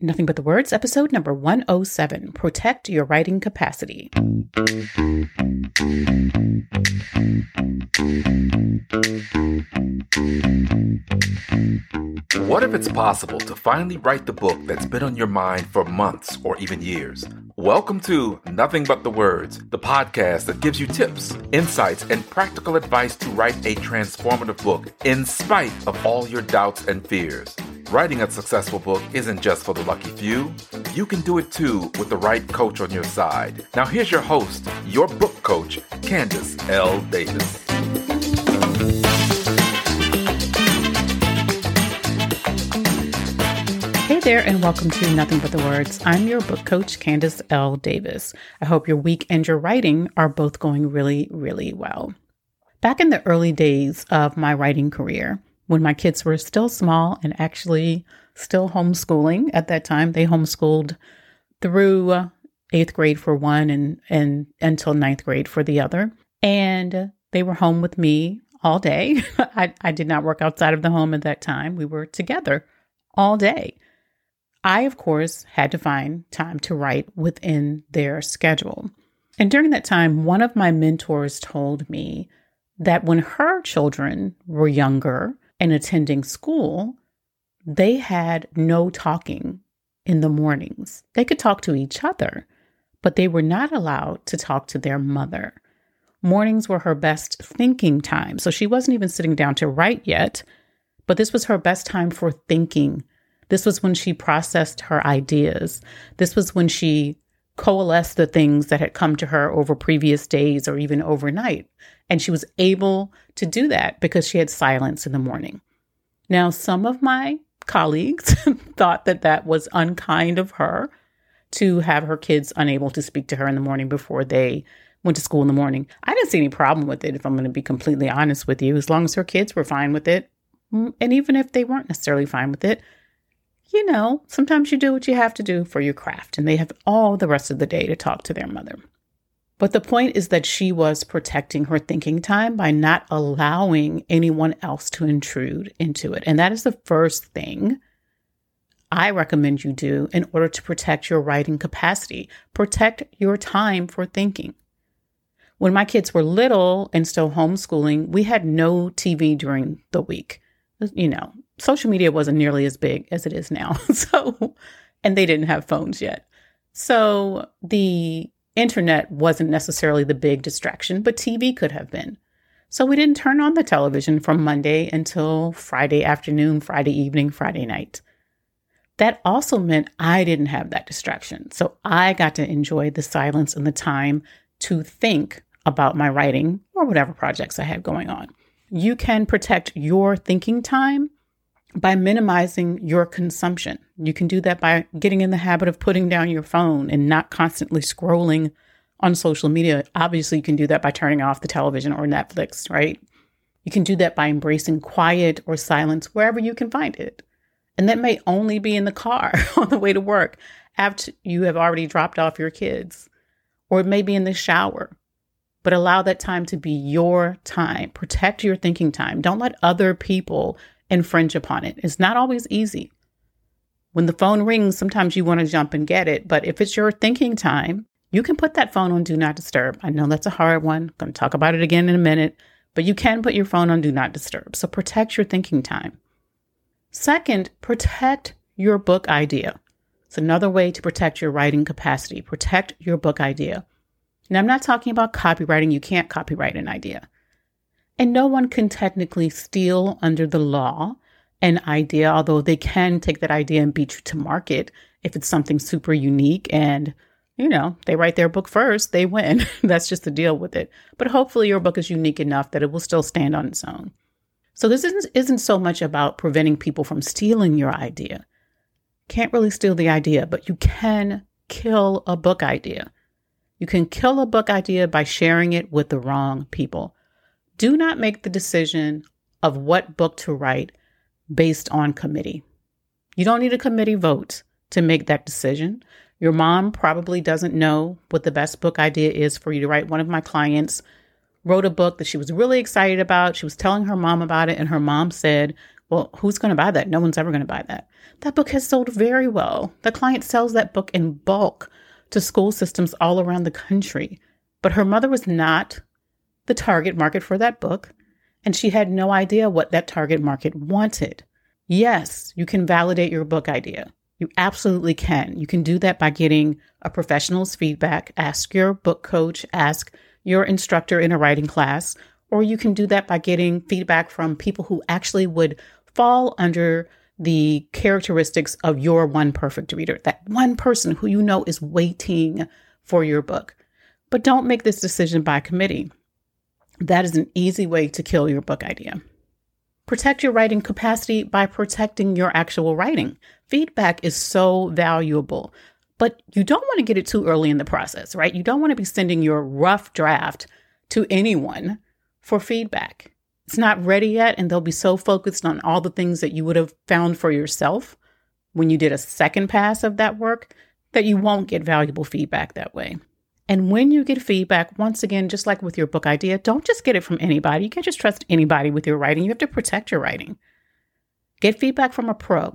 Nothing But the Words, episode number 107 Protect Your Writing Capacity. What if it's possible to finally write the book that's been on your mind for months or even years? Welcome to Nothing But the Words, the podcast that gives you tips, insights, and practical advice to write a transformative book in spite of all your doubts and fears. Writing a successful book isn't just for the lucky few. You can do it too with the right coach on your side. Now, here's your host, your book coach, Candice L. Davis. Hey there, and welcome to Nothing But the Words. I'm your book coach, Candice L. Davis. I hope your week and your writing are both going really, really well. Back in the early days of my writing career, when my kids were still small and actually still homeschooling at that time. They homeschooled through eighth grade for one and, and until ninth grade for the other. And they were home with me all day. I, I did not work outside of the home at that time. We were together all day. I, of course, had to find time to write within their schedule. And during that time, one of my mentors told me that when her children were younger, and attending school, they had no talking in the mornings. They could talk to each other, but they were not allowed to talk to their mother. Mornings were her best thinking time. So she wasn't even sitting down to write yet, but this was her best time for thinking. This was when she processed her ideas. This was when she coalesced the things that had come to her over previous days or even overnight. And she was able to do that because she had silence in the morning. Now, some of my colleagues thought that that was unkind of her to have her kids unable to speak to her in the morning before they went to school in the morning. I didn't see any problem with it, if I'm going to be completely honest with you, as long as her kids were fine with it. Mm, and even if they weren't necessarily fine with it, you know, sometimes you do what you have to do for your craft, and they have all the rest of the day to talk to their mother. But the point is that she was protecting her thinking time by not allowing anyone else to intrude into it. And that is the first thing I recommend you do in order to protect your writing capacity. Protect your time for thinking. When my kids were little and still homeschooling, we had no TV during the week. You know, social media wasn't nearly as big as it is now. so, and they didn't have phones yet. So the internet wasn't necessarily the big distraction, but TV could have been. So we didn't turn on the television from Monday until Friday afternoon, Friday evening, Friday night. That also meant I didn't have that distraction. So I got to enjoy the silence and the time to think about my writing or whatever projects I had going on. You can protect your thinking time by minimizing your consumption. You can do that by getting in the habit of putting down your phone and not constantly scrolling on social media. Obviously, you can do that by turning off the television or Netflix, right? You can do that by embracing quiet or silence wherever you can find it. And that may only be in the car on the way to work after you have already dropped off your kids, or it may be in the shower. But allow that time to be your time. Protect your thinking time. Don't let other people infringe upon it. It's not always easy. When the phone rings, sometimes you want to jump and get it. But if it's your thinking time, you can put that phone on Do Not Disturb. I know that's a hard one. I'm going to talk about it again in a minute, but you can put your phone on Do Not Disturb. So protect your thinking time. Second, protect your book idea. It's another way to protect your writing capacity. Protect your book idea. Now, I'm not talking about copywriting. You can't copyright an idea. And no one can technically steal under the law an idea, although they can take that idea and beat you to market if it's something super unique and you know, they write their book first, they win. That's just the deal with it. But hopefully your book is unique enough that it will still stand on its own. So this isn't, isn't so much about preventing people from stealing your idea. Can't really steal the idea, but you can kill a book idea. You can kill a book idea by sharing it with the wrong people. Do not make the decision of what book to write based on committee. You don't need a committee vote to make that decision. Your mom probably doesn't know what the best book idea is for you to write. One of my clients wrote a book that she was really excited about. She was telling her mom about it, and her mom said, Well, who's going to buy that? No one's ever going to buy that. That book has sold very well. The client sells that book in bulk to school systems all around the country. But her mother was not the target market for that book, and she had no idea what that target market wanted. Yes, you can validate your book idea. You absolutely can. You can do that by getting a professional's feedback. Ask your book coach, ask your instructor in a writing class, or you can do that by getting feedback from people who actually would fall under the characteristics of your one perfect reader, that one person who you know is waiting for your book. But don't make this decision by committee. That is an easy way to kill your book idea. Protect your writing capacity by protecting your actual writing. Feedback is so valuable, but you don't want to get it too early in the process, right? You don't want to be sending your rough draft to anyone for feedback. It's not ready yet, and they'll be so focused on all the things that you would have found for yourself when you did a second pass of that work that you won't get valuable feedback that way. And when you get feedback, once again, just like with your book idea, don't just get it from anybody. You can't just trust anybody with your writing. You have to protect your writing. Get feedback from a pro.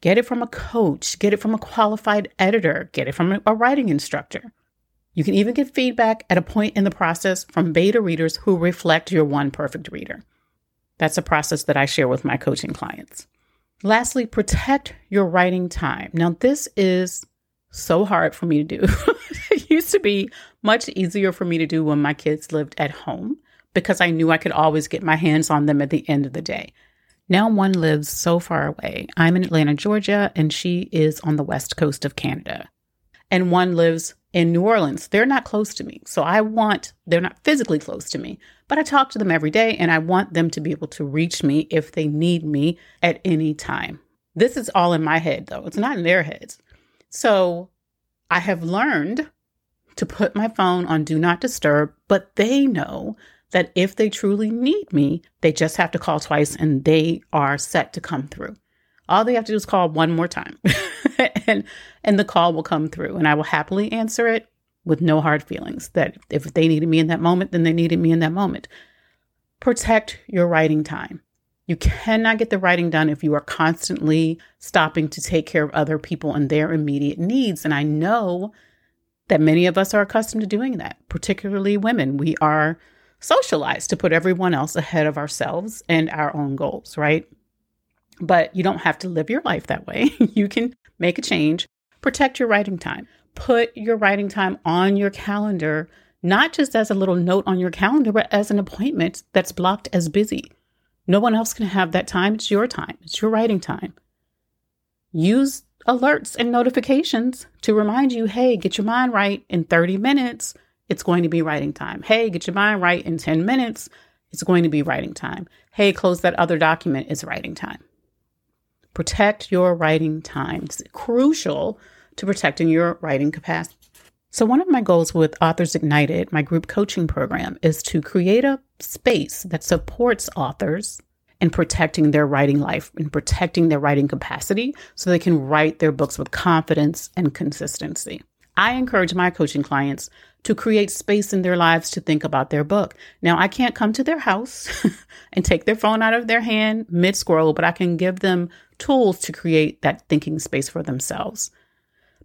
Get it from a coach. Get it from a qualified editor. Get it from a writing instructor. You can even get feedback at a point in the process from beta readers who reflect your one perfect reader. That's a process that I share with my coaching clients. Lastly, protect your writing time. Now, this is so hard for me to do. it used to be much easier for me to do when my kids lived at home because I knew I could always get my hands on them at the end of the day. Now one lives so far away. I'm in Atlanta, Georgia, and she is on the west coast of Canada. And one lives in New Orleans. They're not close to me. So I want, they're not physically close to me, but I talk to them every day and I want them to be able to reach me if they need me at any time. This is all in my head, though. It's not in their heads. So I have learned to put my phone on do not disturb, but they know that if they truly need me, they just have to call twice and they are set to come through. All they have to do is call one more time and and the call will come through and I will happily answer it with no hard feelings that if they needed me in that moment, then they needed me in that moment. Protect your writing time. You cannot get the writing done if you are constantly stopping to take care of other people and their immediate needs. And I know that many of us are accustomed to doing that, particularly women. We are socialized to put everyone else ahead of ourselves and our own goals, right? But you don't have to live your life that way. you can make a change, protect your writing time, put your writing time on your calendar, not just as a little note on your calendar, but as an appointment that's blocked as busy. No one else can have that time. It's your time, it's your writing time. Use alerts and notifications to remind you hey, get your mind right in 30 minutes. It's going to be writing time. Hey, get your mind right in 10 minutes. It's going to be writing time. Hey, close that other document. It's writing time. Protect your writing time. It's crucial to protecting your writing capacity. So, one of my goals with Authors Ignited, my group coaching program, is to create a space that supports authors in protecting their writing life and protecting their writing capacity so they can write their books with confidence and consistency. I encourage my coaching clients to create space in their lives to think about their book. Now, I can't come to their house and take their phone out of their hand mid scroll, but I can give them tools to create that thinking space for themselves.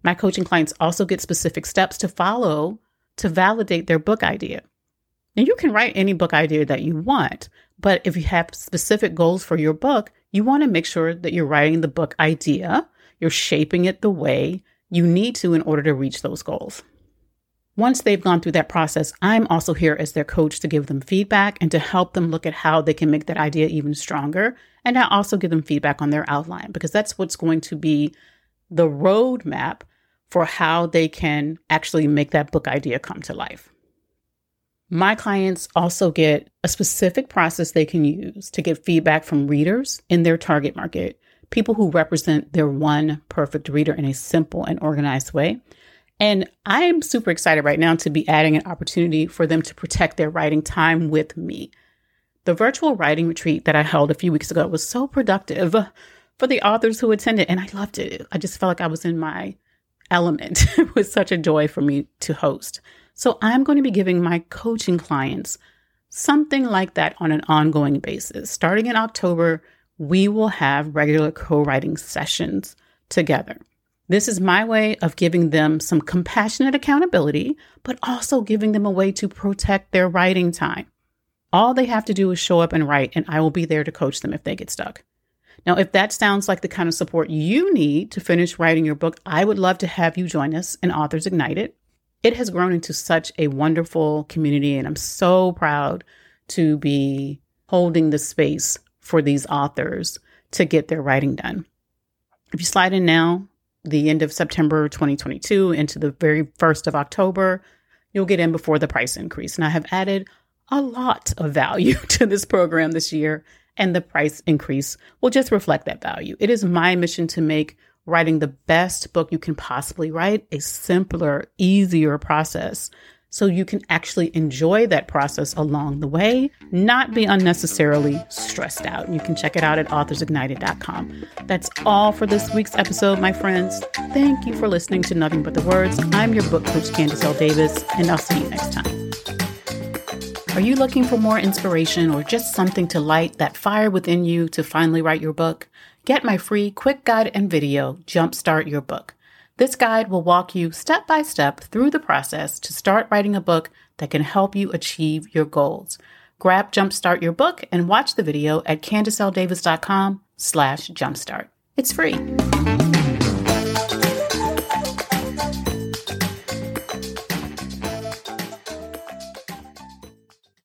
My coaching clients also get specific steps to follow to validate their book idea. Now, you can write any book idea that you want, but if you have specific goals for your book, you want to make sure that you're writing the book idea, you're shaping it the way you need to in order to reach those goals. Once they've gone through that process, I'm also here as their coach to give them feedback and to help them look at how they can make that idea even stronger. And I also give them feedback on their outline because that's what's going to be the roadmap for how they can actually make that book idea come to life. My clients also get a specific process they can use to get feedback from readers in their target market, people who represent their one perfect reader in a simple and organized way. And I am super excited right now to be adding an opportunity for them to protect their writing time with me. The virtual writing retreat that I held a few weeks ago was so productive for the authors who attended, and I loved it. I just felt like I was in my element. it was such a joy for me to host. So I'm going to be giving my coaching clients something like that on an ongoing basis. Starting in October, we will have regular co writing sessions together. This is my way of giving them some compassionate accountability, but also giving them a way to protect their writing time. All they have to do is show up and write, and I will be there to coach them if they get stuck. Now, if that sounds like the kind of support you need to finish writing your book, I would love to have you join us in Authors Ignited. It has grown into such a wonderful community, and I'm so proud to be holding the space for these authors to get their writing done. If you slide in now, the end of September 2022 into the very first of October, you'll get in before the price increase. And I have added a lot of value to this program this year, and the price increase will just reflect that value. It is my mission to make writing the best book you can possibly write a simpler, easier process so you can actually enjoy that process along the way, not be unnecessarily stressed out. You can check it out at authorsignited.com. That's all for this week's episode, my friends. Thank you for listening to Nothing But the Words. I'm your book coach, Candice L. Davis, and I'll see you next time. Are you looking for more inspiration or just something to light that fire within you to finally write your book? Get my free quick guide and video, Jumpstart Your Book. This guide will walk you step by step through the process to start writing a book that can help you achieve your goals. Grab Jumpstart Your Book and watch the video at CandiceLDavis.com slash jumpstart. It's free.